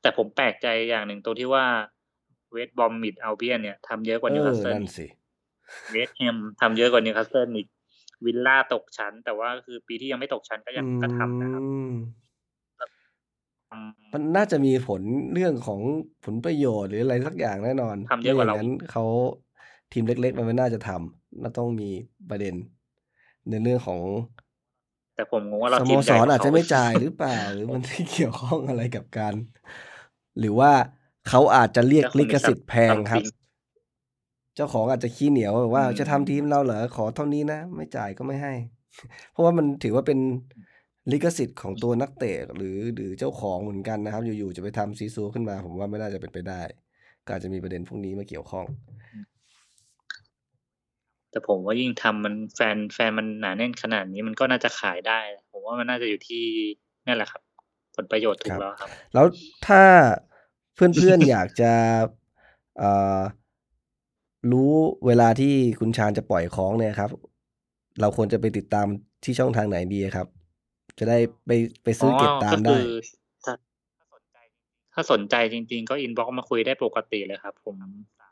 แต่ผมแปลกใจอย่างหนึ่งตรงที่ว่า West Bromwich Albion เนี่ยทำเยอะกว่าเออ Newcastle นั่นอีกสิ West Ham ทำเยอะกว่า Newcastle อีก Villa ตกชั้น แต่ว่าคือปีที่ยังไม่ตกชั้นก็ยัอืงก็ทำนะครับมอืมมันน่าจะมีผลเรื่องของผลประโยชน์หรืออะไรสักอย่างแน่นอนทำเยไม่อะอกว่าย่างเรานั้นอีกเขา ทีมเล็ก ๆ มันไม่น่าจะทำมันต้องมีประเด็น ในเรื่องของ แต่ผมงงว่าเราสทีโมมใหสญ่รกว่าอาจเขาจะไม่จ่ายหรือเปล่า หรือมันไม่เกี่ยวข้องอะไรกับการ หรือว่าเขาอาจจะเรียกก็คลิงขมีสิซัทมธิ์แพงครั something บเจ้าของอาจจะขี้เหนียวแบบอืว่า"จะทำทีมมเราเหรอ?ขอเท่านี้นะ ไม่จ่ายก็ไม่ให้"เพราะว่ามันถือว่าเป็นลิขสิทธิ์ของตัวนักเตะหรือหรือเจ้าของเหมือนกันนะครับ อยู่ๆจะไปทำซี้ซั้วขึ้นมา ผมว่าไม่น่าจะเป็นไปได้ ก็อาจจะมีประเด็นพวกนี้มาเกี่ยวข้องอืม แต่ผมว่ายิ่งทำมันแฟนแฟนมันหนาแน่นขนาดนี้มันก็น่าจะขายได้ ผมว่ามันน่าจะอยู่ที่นั่นแหละครับ ผลประโยชน์ถูคกรับแล้วครับ แล้วถ้าเพื่อนๆอยากจะเอ่อรู้เวลาที่คุณชาญจะปล่อยของเนี่ยครับ เราควรจะไปติดตามที่ช่องทางไหนดีอะครับ?จะได้ไปไปอ๋ซื้ออเก็บตาก็มคได้ือถ้าถ้าสนใจจริงๆ ก็อินบ็อกซ์มาคุยได้ปกติเลยครับ ผม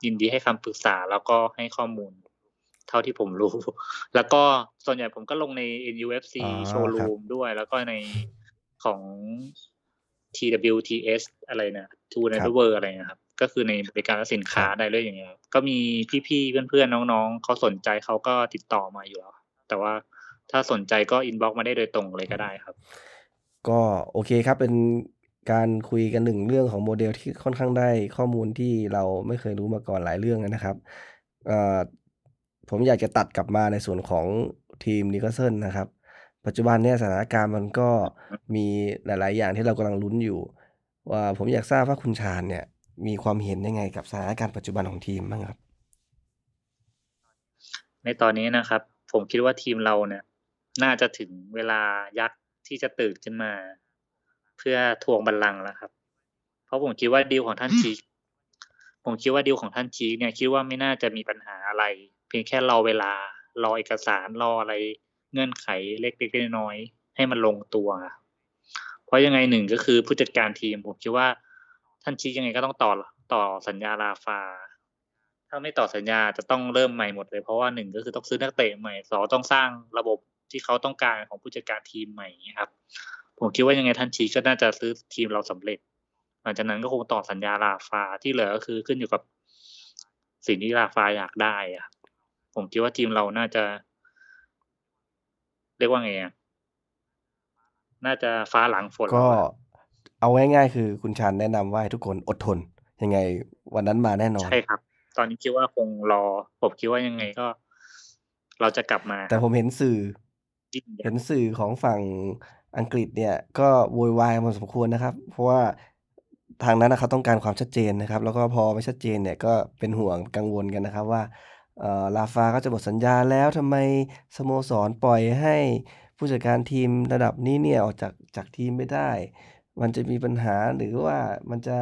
ยินดีให้คำปรึกษาแล้วก็ให้ข้อมูล เท่าที่ผมรู้ แล้วก็ส่วนใหญ่ผมก็ลงใน NUFC อ๋อโชว์ครรับูมด้วย แล้วก็ในของ TWTS อะไรนะ True ครับ Network อะไรนะครับ ก็คือในบริการและสินค้าได้เลยอย่างเงี้ยครับก็มีพี่ๆเพื่อนๆน้องๆเขาสนใจเขาก็ติดต่อมาอยู่แล้วครับแต่ว่าถ้าสนใจก็ inbox มาได้โดยตรงเลยก็ได้ครับ ก็โอเคครับเป็นการคุยกันหนึ่งเรื่องของโมเดลที่ค่อนข้างได้ข้อมูลที่เราไม่เคยรู้มาก่อนหลายเรื่องนะครับเอ่อ ผมอยากจะตัดกลับมาในส่วนของทีมนิวคาสเซิลนะครับ ปัจจุบันเนี่ยสถานการณ์มันก็มีหลาย ๆ อย่างที่เรากำลังลุ้นอยู่ ว่าผมอยากทราบว่าคุณชาญเนี่ย มีความเห็นยังไงกับสถานการณ์ปัจจุบันของทีมบ้างครับ ในตอนนี้นะครับ ผมคิดว่าทีมเราเนี่ย น่าจะถึงเวลายักษ์ที่จะตื่นขึ้นมา เพื่อทวงบัลลังก์แล้วครับ เพราะผมคิดว่าดีลของท่านชีกผมคิดว่าดีลของท่านชีกเนี่ยคิดว่าไม่น่าจะมีปัญหาอะไร พียงแค่รอเวลารอเอกสารรออะไรเงื่อนไขเล็กๆน้อยๆให้มันลงตัว เพราะยังไงหนึ่งก็คือผู้จัดการทีมผมคิดว่า ท่านชีกยังไงก็ต้องต่อต่อสัญญาลาฟา ถ้าไม่ต่อสัญญาจะต้องเริ่มใหม่หมดเลยเพราะว่าหนึ่งก็คือต้องซื้อนักเตะใหม่สองต้องสร้างระบบที่เขาต้องการของผู้จัดการทีมใหม่ครับ ผมคิดว่ายังไงท่านชีก็น่าจะซื้อทีมเราสำเร็จหลังจากนั้นก็คงต่อสัญญาลาฟาที่เหลือก็คือขึ้นอยู่กับสิ่งที่ลาฟาอยากได้อะ ผมคิดว่าทีมเราน่าจะ เรียกว่าไงอะน่าจะฟ้าหลังฝนก็แล้วอะเอาง่ายๆ คือคุณชาญแนะนำว่าให้ทุกคนอดทน ยังไงวันนั้นมาแน่นอน ใช่ครับ ตอนนี้คิดว่าคงรอ ผมคิดว่ายังไงก็ เราจะกลับมา แต่ผมเห็นสื่อยิ่งใหญ่เห็นสื่อของฝั่งอังกฤษเนี่ย ก็โวยวายพอสมควรนะครับ เพราะว่าทางนั้นนะเขาต้องการความชัดเจนนะครับ แล้วก็พอไม่ชัดเจนเนี่ยก็เป็นห่วงกังวลกันนะครับว่า เอ่อลาฟาก็จะหมดสัญญาแล้วทำไมสโมสรปล่อยให้ผู้จัดการทีมระดับนี้เนี่ยออกจากจากทีมไม่ได้ มันจะมีปัญหาหรือว่ามันจะ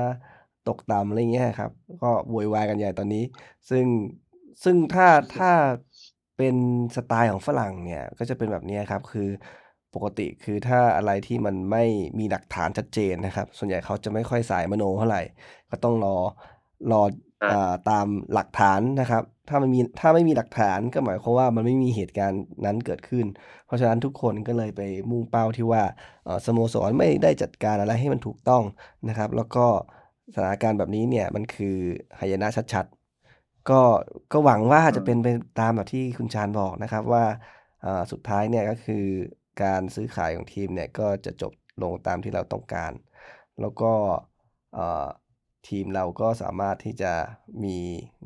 ตกต่ำอะไรเงี้ยครับ ก็โวยวายกันใหญ่ตอนนี้ ซึ่งซึ่งถ้าถ้าเป็นสไตล์ของฝรั่งเนี่ยก็จะเป็นแบบนี้ครับ คือปกติคือถ้าอะไรที่มันไม่มีหลักฐานชัดเจนนะครับ ส่วนใหญ่เขาจะไม่ค่อยสายมโนเท่าไหร่ ก็ต้องรอรอ ตามหลักฐานนะครับ ถ้ามันมีถ้าไม่มีหลักฐานก็หมายความว่ามันไม่มีเหตุการณ์นั้นเกิดขึ้น เพราะฉะนั้นทุกคนก็เลยไปมุ่งเป้าที่ว่าเอ่อสโมสรไม่ได้จัดการอะไรให้มันถูกต้องนะครับ แล้วก็สถานการณ์แบบนี้เนี่ยมันคือหายนะชัดๆ ก็ก็หวังว่าอืจะมเป็นไปตามแบบที่คุณชาญบอกนะครับว่าอ่าสุดท้ายเนี่ยก็คือการซื้อขายของทีมเนี่ยก็จะจบลงตามที่เราต้องการ แล้วก็เอ่อ ทีมเราก็สามารถที่จะมี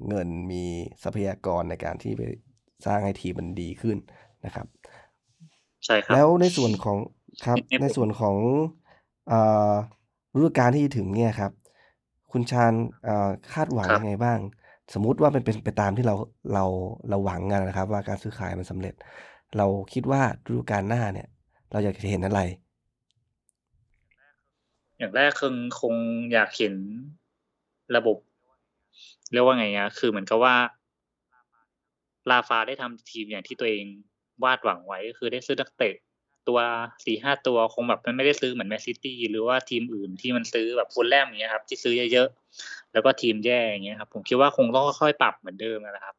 เงินมีทรัพยากรในการที่ไปสร้างให้ทีมมันดีขึ้นนะครับ ใช่ครับ แล้วในส่วนของครับ ในในผมส่วนของเอ่อฤดูกาลที่จะถึงเนี่ยครับ คุณชาญเอ่อคาดหวังครับยังไงบ้าง สมมุติว่ามันเป็นไปตามที่เราเราเราหวังกันนะครับ ว่าการซื้อขายมันสำเร็จ เราคิดว่าฤดูกาลหน้าเนี่ย เราอยากจะเห็นอะไร อย่างแรกคงคงอยากเห็น ระบบ เรียกว่าไงอะคือเหมือนกับว่า ลาฟาได้ทำทีมอย่างที่ตัวเองวาดหวังไว้ก็คือได้ซื้อนักเตะตัวสี่ห้าตัวคงแบบมันไม่ได้ซื้อเหมือนแมนซิตี้หรือว่าทีมอื่นที่มันซื้อแบบฟูลแลมอย่างเงี้ยครับ ที่ซื้อเยอะๆแล้วก็ทีมแย่อย่างเงี้ยครับ ผมคิดว่าคงต้องค่อยๆปรับเหมือนเดิมนะครับ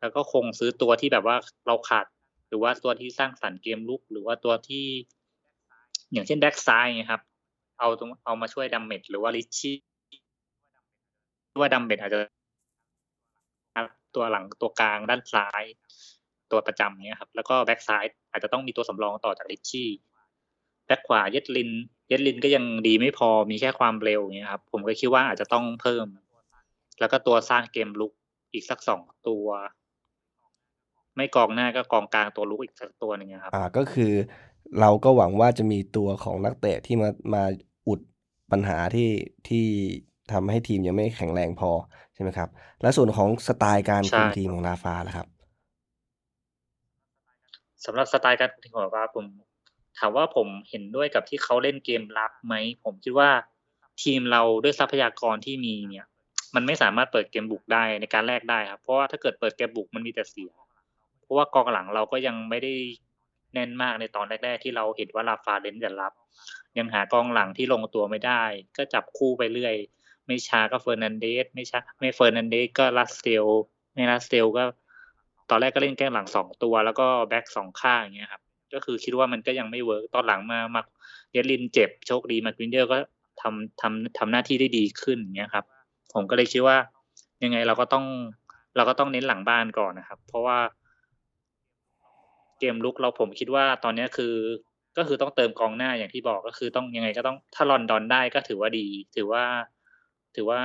แล้วก็คงซื้อตัวที่แบบว่าเราขาด หรือว่าตัวที่สร้างสรรค์เกมรุกหรือว่าตัวที่ อย่างเช่นแบ็กซ้ายเงี้ยครับ เอาตรงเอามาช่วยดัมเมตต์หรือว่าริตชี่ ว่าดัมเมตต์อาจจะตัวหลังตัวกลางด้านซ้าย ตัวประจำเนี้ยครับ แล้วก็แบ็กซ้ายอาจจะต้องมีตัวสำรองต่อจากริตชี่แบ็กขวาเยดลิน เยดลินก็ยังดีไม่พอมีแค่ความเร็วเนี้ยครับ ผมก็คิดว่าอาจจะต้องเพิ่ม แล้วก็ตัวสร้างเกมลุกอีกสักสองตัว ไม่กองหน้าก็กองกลางตัวลุกอีกสักตัวหนึ่งครับ อ่าก็คือเราก็หวังว่าจะมีตัวของนักเตะที่มามาอุดปัญหาที่ที่ ทำให้ทีมยังไม่แข็งแรงพอใช่ไหมครับ และส่วนของสไตล์การใช่คุมทีมของลาฟาล่ะครับสำหรับสไตล์การของว่าผมถามว่าผมเห็นด้วยกับที่เขาเล่นเกมรับไหม ผมคิดว่าทีมเราด้วยทรัพยากรที่มีเนี่ย มันไม่สามารถเปิดเกมบุกได้ในการแลกได้ครับเพราะว่าถ้าเกิดเปิดเกมบุกมันมีแต่เสีย เพราะว่ากองหลังเราก็ยังไม่ได้แน่นมากในตอนแรกๆที่เราเห็นว่าราฟาเล่นจะรับ ยังหากองหลังที่ลงตัวไม่ได้ ก็จับคู่ไปเรื่อย ไม่แชร์ก็เฟอร์นันเดซไม่แชร์ไม่เฟอร์นันเดซก็ลาสเซลส์ไม่ลาสเซลส์ก็ ตอนแรกก็เล่นแค่หลังสองตัว แล้วก็แบ็กสองข้างอย่างเงี้ยครับ ก็คือคิดว่ามันก็ยังไม่ work ตอนหลังมามาเยดลินเจ็บโชคดีมาร์ควินเดอร์ก็ทำทำทำหน้าที่ได้ดีขึ้นอย่างเงี้ยครับ ผมก็เลยคิดว่า ยังไงเราก็ต้อง เราก็ต้องเน้นหลังบ้านก่อนนะครับ เพราะว่า เกมรุกเราผมคิดว่าตอนนี้คือก็คือต้องเติมกองหน้าอย่างที่บอกก็คือต้องยังไงก็ต้องถ้ารอนดอนได้ก็ถือว่าดี ถือว่า ถือว่า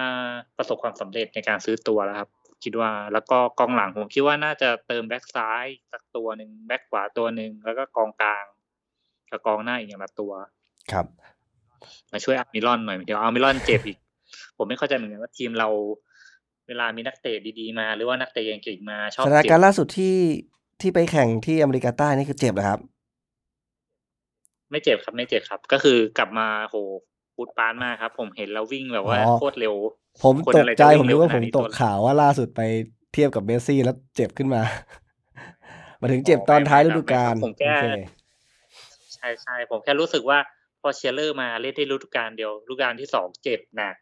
ประสบความสำเร็จในการซื้อตัวแล้วครับ คิดว่าแล้วก็กองหลังผมคิดว่าน่าจะเติมแบ็กซ้ายสักตัวหนึ่งแบ็กขวาตัวหนึ่งแล้วก็กองกลางกับกองหน้าอีกอย่างละตัว ครับ มาช่วยอาร์มิลอนหน่อยเดี๋ยวอาร์มิลอนเจ็บอีก ผมไม่เข้าใจเหมือนกันว่าทีมเรา เวลามีนักเตะดีๆมา หรือว่านักเตะเก่งๆมาชอบสถานเจ็การบณ์ล่าสุดที่ที่ไปแข่งที่อเมริกาใต้นี่คือเจ็บเหรอครับ ไม่เจ็บครับไม่เจ็บครับ ก็คือกลับมาโห ปูดปานมากครับ ผมเห็นแล้ววิ่งแบบว่าอ๋อโคตรเร็ว ผมคนตกอะไรใจจะวิ่ผมงนึเร็กวว่าขผนาดมนี้ตตักวข่าวว่าล่าสุดไปเทียบกับเมสซี่แล้วเจ็บขึ้นมา มาถึงเจ็บตอนท้ายฤดูกาลผมแค่โอเคใช่ใช่ผมแค่รู้สึกว่าพอเชียร์เลอร์มาเล่นได้ฤดูกาลเดียวฤดูกาลที่สองเจ็บหนัก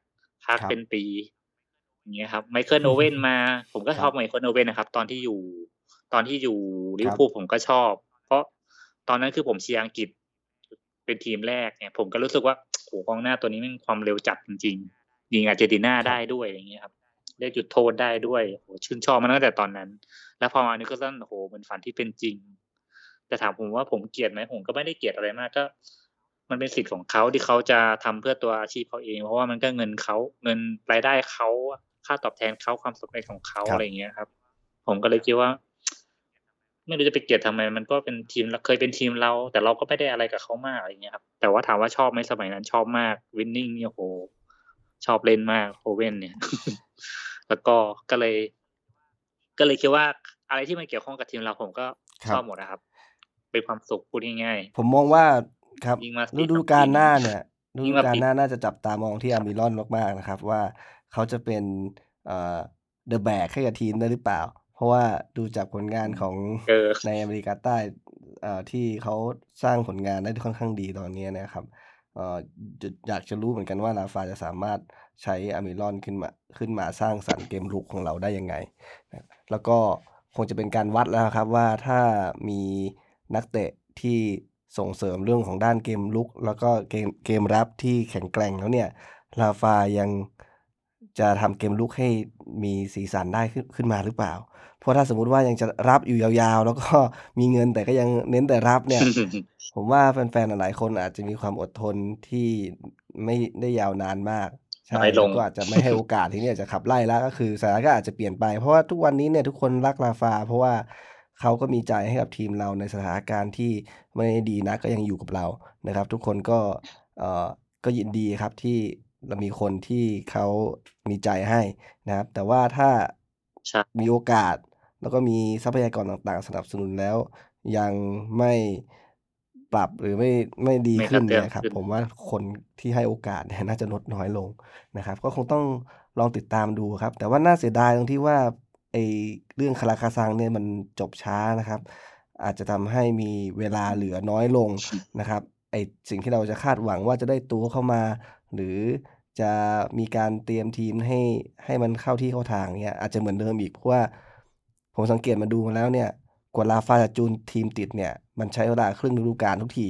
พักครับเป็นปีอย่างเงี้ยครับไมเคิลโอเว่นมา ผมก็ชอบไมเคิลโอเว่นนะครับ ตอนที่อยู่ ตอนที่อยู่ลิเวอร์พูลผมก็ชอบ เพราะตอนนั้นคือผมเชียร์อังกฤษ เป็นทีมแรกเนี่ย ผมก็รู้สึกว่าโหกองหน้าตัวนี้มันความเร็วจัดจริงๆยิงอาร์เจนตินาได้ด้วยอย่างเงี้ยครับได้จุดโทษได้ด้วยโหชื่นชอบมันตั้งแต่ตอนนั้น แล้วพอมานิโคลสันโหมันฝันที่เป็นจริง แต่ถามผมว่าผมเกลียดไหมผมก็ไม่ได้เกลียดอะไรมากก็ มันเป็นสิทธิ์ของเขาที่เขาจะทำเพื่อตัวอาชีพเขาเอง เพราะว่ามันก็เงินเขาเงินรายได้เขาค่าตอบแทนเขาความสำเร็จของเขาครับอะไรอย่างเงี้ยครับ ผมก็เลยคิดว่า ไม่รู้จะไปเกลียดทำไม มันก็เป็นทีมเคยเป็นทีมเรา แต่เราก็ไม่ได้อะไรกับเขามากอะไรอย่างเงี้ยครับแต่ว่าถามว่าชอบไหมสมัยนั้นชอบมากวินนิ่งเนี่ยโหชอบเล่นมากโอเว่นเนี่ย แล้วก็ก็เลย ก็เลยคิดว่าอะไรที่มันเกี่ยวข้องกับทีมเราผมก็ครัชบอบหมดนะครับ เป็นความสุขพูดง่ายผมมองว่าครับยิงมาฤสี่ดูต่อกาลสี่หน้าเนี่ยฤยิงดูมากาลปิดหน้าน่าจะจับตามองที่อาร์มิลอนมากๆนะครับ ว่าเขาจะเป็นเอ่อเดอะแบกให้กับทีมได้หรือเปล่าเพ ราะว่าดูจากผลงานของเออในอเมริกาใต้เอ่อที่เขาสร้างผลงานได้ค่อนข้างดีตอนนี้นะครับเอ่อจะอยากจะรู้เหมือนกันว่าราฟาจะสามารถใช้อัลมิรอนขึ้นมาขึ้นมาสร้างสรรค์เกมรุกของเราได้ยังไงนะแล้วก็คงจะเป็นการวัดแล้วครับว่าถ้ามีนักเตะที่ส่งเสริมเรื่องของด้านเกมรุก แล้วก็เกมเกมรับที่แข็งแกร่งแล้วเนี่ยราฟายัง จะทำเกมรุกให้มีสีสันได้ขึ้นขึ้นมาหรือเปล่า เพราะถ้าสมมุติว่ายังจะรับอยู่ยาวๆ แล้วก็มีเงินแต่ก็ยังเน้นแต่รับเนี่ย ผมว่าแฟนๆหลายๆคนอาจจะมีความอดทนที่ไม่ได้ยาวนานมากใช่น้อยลแล้วงก็อาจจะไม่ให้โอกาสที่เนี่ยจะขับไล่แล้วก็คือสถานการณ์ก็อาจจะเปลี่ยนไป เพราะว่าทุกวันนี้เนี่ยทุกคนรักลาฟา เพราะว่าเขาก็มีใจให้กับทีมเราในสถานการณ์ที่ไม่ได้ดีนักก็ยังอยู่กับเรานะครับ ทุกคนก็เอ่อก็ยินดีครับที่ เรามีคนที่เขามีใจให้นะครับ แต่ว่าถ้าใช่มีโอกาส แล้วก็มีทรัพยากรต่างๆ สนับสนุนแล้ว ยังไม่ปรับหรือไม่ไม่ดีไม่ขึ้นกระเตื้เนี่องยครับขึ้นผมว่าคนที่ให้โอกาสเนี่ยน่าจะลดน้อยลงนะครับ ก็คงต้องลองติดตามดูครับ แต่ว่าน่าเสียดายตรงที่ว่าไอ้เรื่องคาราคาซังเนี่ยมันจบช้านะครับ อาจจะทำให้มีเวลาเหลือน้อยลงนะครับไอ้สิ่งที่เราจะคาดหวังว่าจะได้ตัวเข้ามา หรือ จะมีการเตรียมทีมให้ให้มันเข้าที่เข้าทางเนี่ยอาจจะเหมือนเดิมอีกเพราะว่า ผมสังเกตมาดูมาแล้วเนี่ยกว่าราฟาจะจูนทีมติดเนี่ย มันใช้เวลาครึ่งฤดูกาลทุกที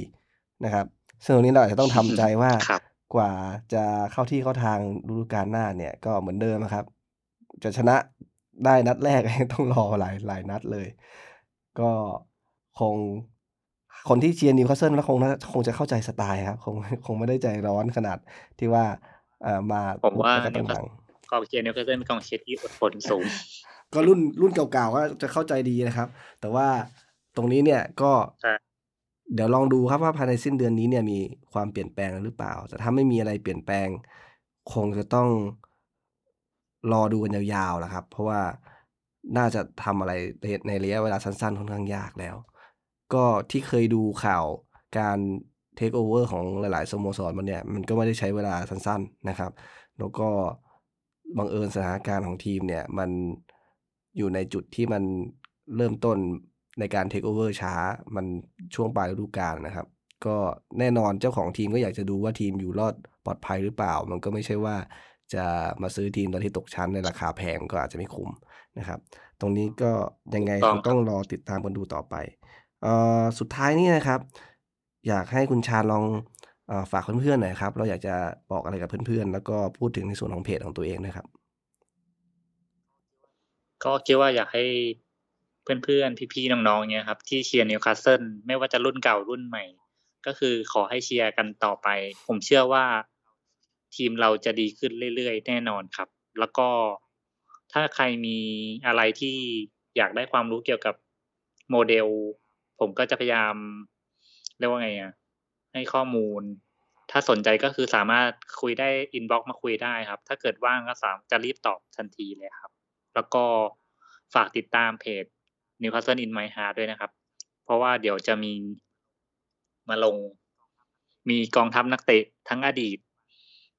นะครับซึ่งตรงนี้เราอาจจะต้องทำใจว่าครับกว่าจะเข้าที่เข้าทางฤดูกาลหน้าเนี่ย ก็เหมือนเดิมนะครับ จะชนะได้นัดแรกต้องรอหลายหลายนัดเลย ก็คงคนที่เชียร์นิวคาสเซิลก็คงน่าคงจะเข้าใจสไตล์ครับคงคงไม่ได้ใจร้อนขนาดที่ว่าเอ่อ มาผมว่าแล้วก็ต้องหลังกองเชียร์นิวคาสเซิลเป็นกองเชียร์ที่อดทนสูง ก็รุ่นรุ่นเก่าๆก็จะเข้าใจดีนะครับ แต่ว่าตรงนี้เนี่ยก็ใช่เดี๋ยวลองดูครับว่าภายในสิ้นเดือนนี้เนี่ยมีความเปลี่ยนแปลงหรือเปล่า แต่ถ้าไม่มีอะไรเปลี่ยนแปลง คงจะต้องรอดูกันยาวๆแหละครับ เพราะว่าน่าจะทำอะไรในระยะเวลาสั้นๆค่อนข้างยากแล้ว ก็ที่เคยดูข่าวการ เทคโอเวอร์ของหลายๆสโมสรมันเนี่ย มันก็ไม่ได้ใช้เวลาสั้นๆนะครับ แล้วก็บังเอิญสถานการณ์ของทีมเนี่ย มันอยู่ในจุดที่มันเริ่มต้นในการเทคโอเวอร์ช้า มันช่วงปลายฤดูกาลนะครับ ก็แน่นอนเจ้าของทีมก็อยากจะดูว่าทีมอยู่รอดปลอดภัยหรือเปล่า มันก็ไม่ใช่ว่าจะมาซื้อทีมตอนที่ตกชั้นในราคาแพงก็อาจจะไม่คุ้มนะครับ ตรงนี้ก็ยังไงถูกต้องคงต้องรอติดตามกันดูต่อไปเอ่อสุดท้ายนี่นะครับ อยากให้คุณชาญลองฝากเพื่อนๆหน่อยครับ เราอยากจะบอกอะไรกับเพื่อนๆ แล้วก็พูดถึงในส่วนของเพจของตัวเองนะครับ ก็คิดว่าอยากให้เพื่อนๆ พี่ๆ น้องๆเงี้ยครับ ที่เชียร์นิวคาสเซิลไม่ว่าจะรุ่นเก่ารุ่นใหม่ ก็คือขอให้เชียร์กันต่อไป ผมเชื่อว่าทีมเราจะดีขึ้นเรื่อยๆ แน่นอนครับ แล้วก็ถ้าใครมีอะไรที่อยากได้ความรู้เกี่ยวกับโมเดล ผมก็จะพยายาม เรียกว่าไงอะให้ข้อมูล ถ้าสนใจก็คือสามารถคุยได้อินบ็อกมาคุยได้ครับ ถ้าเกิดว่างก็สามจะรีบตอบทันทีเลยครับ แล้วก็ฝากติดตามเพจ Newcastle in My Heart ด้วยนะครับ เพราะว่าเดี๋ยวจะมีมาลง มีกองทัพนักเตะทั้งอดีต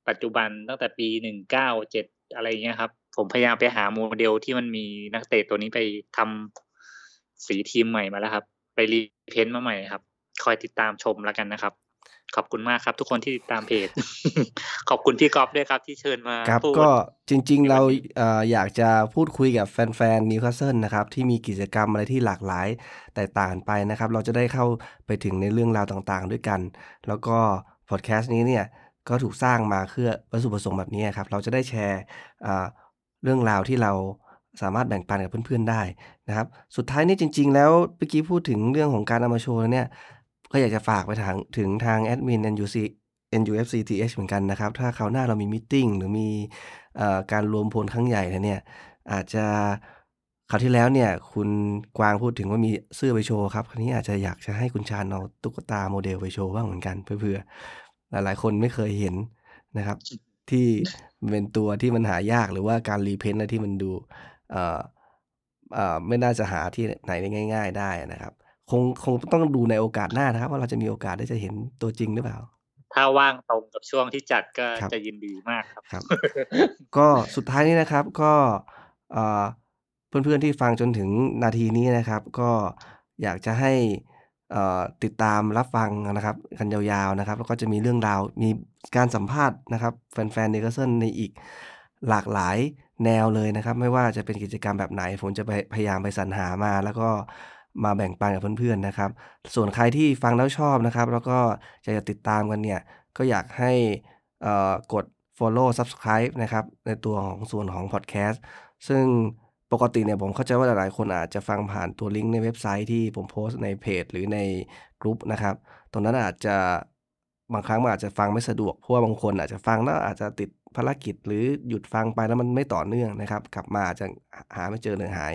ปัจจุบันตั้งแต่ปีหนึ่งเก้าเจ็ดอะไรเงี้ยครับ ผมพยายามไปหาโมเดลที่มันมีนักเตะตัวนี้ไปทำสีทีมใหม่มาแล้วครับ ไป repaint มาใหม่ครับ คอยติดตามชมแล้วกันนะครับ ขอบคุณมากครับ ทุกคนที่ติดตามเพจ ขอบคุณพี่กอฟด้วยครับที่เชิญมาครับพูดก็จริงๆในวันเรานี้เอ่ออยากจะพูดคุยกับแฟนๆนิวคาสเซิลนะครับที่มีกิจกรรมอะไรที่หลากหลายแตกต่างกันไปนะครับ เราจะได้เข้าไปถึงในเรื่องราวต่างๆ ด้วยกัน แล้วก็พอดแคสต์นี้เนี่ยก็ถูกสร้างมาเพื่อวัตถุประสงค์แบบนี้ครับเราจะได้แชร์อ่าเรื่องราวที่เราสามารถแบ่งปันกับเพื่อนๆได้นะครับ สุดท้ายนี่จริง ๆ แล้วเมื่อกี้พูดถึงเรื่องของการเอามาโชว์แล้วเนี่ย ก็อยากจะฝากไปทางถึงทางแอดมิน NUC NUFCTH เหมือนกันนะครับ ถ้าคราวหน้าเรามี meeting หรือมีอการรวมพลครั้งใหญ่เนี่ย อาจจะคราวที่แล้วเนี่ย คุณกวางพูดถึงว่ามีเสื้อไปโชว์ครับคราวนี้อาจจะอยากจะให้คุณชาญเอาตุ๊กตาโมเดลไปโชว์บ้างเหมือนกันเผื่อหลายๆ คนไม่เคยเห็นนะครับ ที่เป็นตัวที่มันหายากหรือว่าการ repaint อะไรที่มันดูไม่น่าจะหาที่ไหนได้ง่าย ๆ ได้นะครับ คงคงต้องดูในโอกาสหน้านะครับ ว่าเราจะมีโอกาสได้จะเห็นตัวจริงหรือเปล่า ถ้าว่างตรงกับช่วงที่จัดก็ครับจะยินดีมากครับครับก็สุดท้ายนี้นะครับก็เอ่อเพื่อนๆที่ฟังจนถึงนาทีนี้นะครับ ก็อยากจะให้เอ่อติดตามรับฟังนะครับกันยาวๆนะครับ แล้วก็จะมีเรื่องราวมีการสัมภาษณ์นะครับ แฟนๆนิวคาสเซิลในอีกหลากหลายแนวเลยนะครับ ไม่ว่าจะเป็นกิจกรรมแบบไหน ผมจะไปพยายามไปสรรหามา แล้วก็ มาแบ่งปันกับเพื่อนๆนะครับ ส่วนใครที่ฟังแล้วชอบนะครับ แล้วก็อยากจะติดตามกันเนี่ย ก็อยากให้กด follow subscribe นะครับ ในตัวของส่วนของพอดแคสต์ซึ่งปกติเนี่ยผมเข้าใจว่าหลายๆ คนอาจจะฟังผ่านตัวลิงก์ในเว็บไซต์ที่ผมโพสต์ในเพจ หรือในกลุ่มนะครับ ตรงนั้นอาจจะบางครั้งมันอาจจะฟังไม่สะดวก เพราะว่าบางคนอาจจะฟังแล้วอาจจะติดภารกิจหรือหยุดฟังไปแล้วมันไม่ต่อเนื่องนะครับ กลับมาอาจจะหาไม่เจอหรือหาย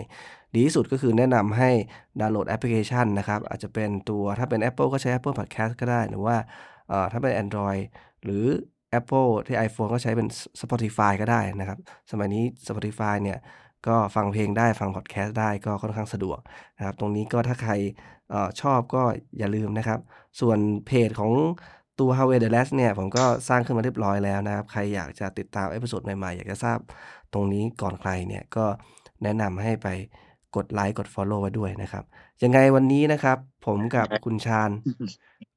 ดีที่สุดก็คือแนะนำให้ดาวน์โหลดแอปพลิเคชันนะครับ อาจจะเป็นตัวถ้าเป็น Apple ก็ใช้ Apple Podcast ก็ได้ หรือว่าถ้าเป็น Android หรือ Apple ที่ iPhone ก็ใช้เป็น Spotify ก็ได้นะครับ สมัยนี้ Spotify เนี่ยก็ฟังเพลงได้ฟังพอดแคสต์ได้ก็ค่อนข้างสะดวกนะครับ ตรงนี้ก็ถ้าใครเออชอบก็อย่าลืมนะครับ ส่วนเพจของตัว Howay the Lads เนี่ยผมก็สร้างขึ้นมาเรียบร้อยแล้วนะครับ ใครอยากจะติดตาม episode ใหม่ๆ อยากจะทราบตรงนี้ก่อนใครเนี่ยก็แนะนำให้ไป กดไลค์กด follow ไว้ด้วยนะครับ ยังไงวันนี้นะครับ ผมกับคุณชาญ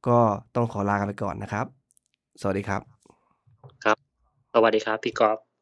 ก็ต้องขอลากันไปก่อนนะครับ สวัสดีครับ ครับ สวัสดีครับ พี่กอฟ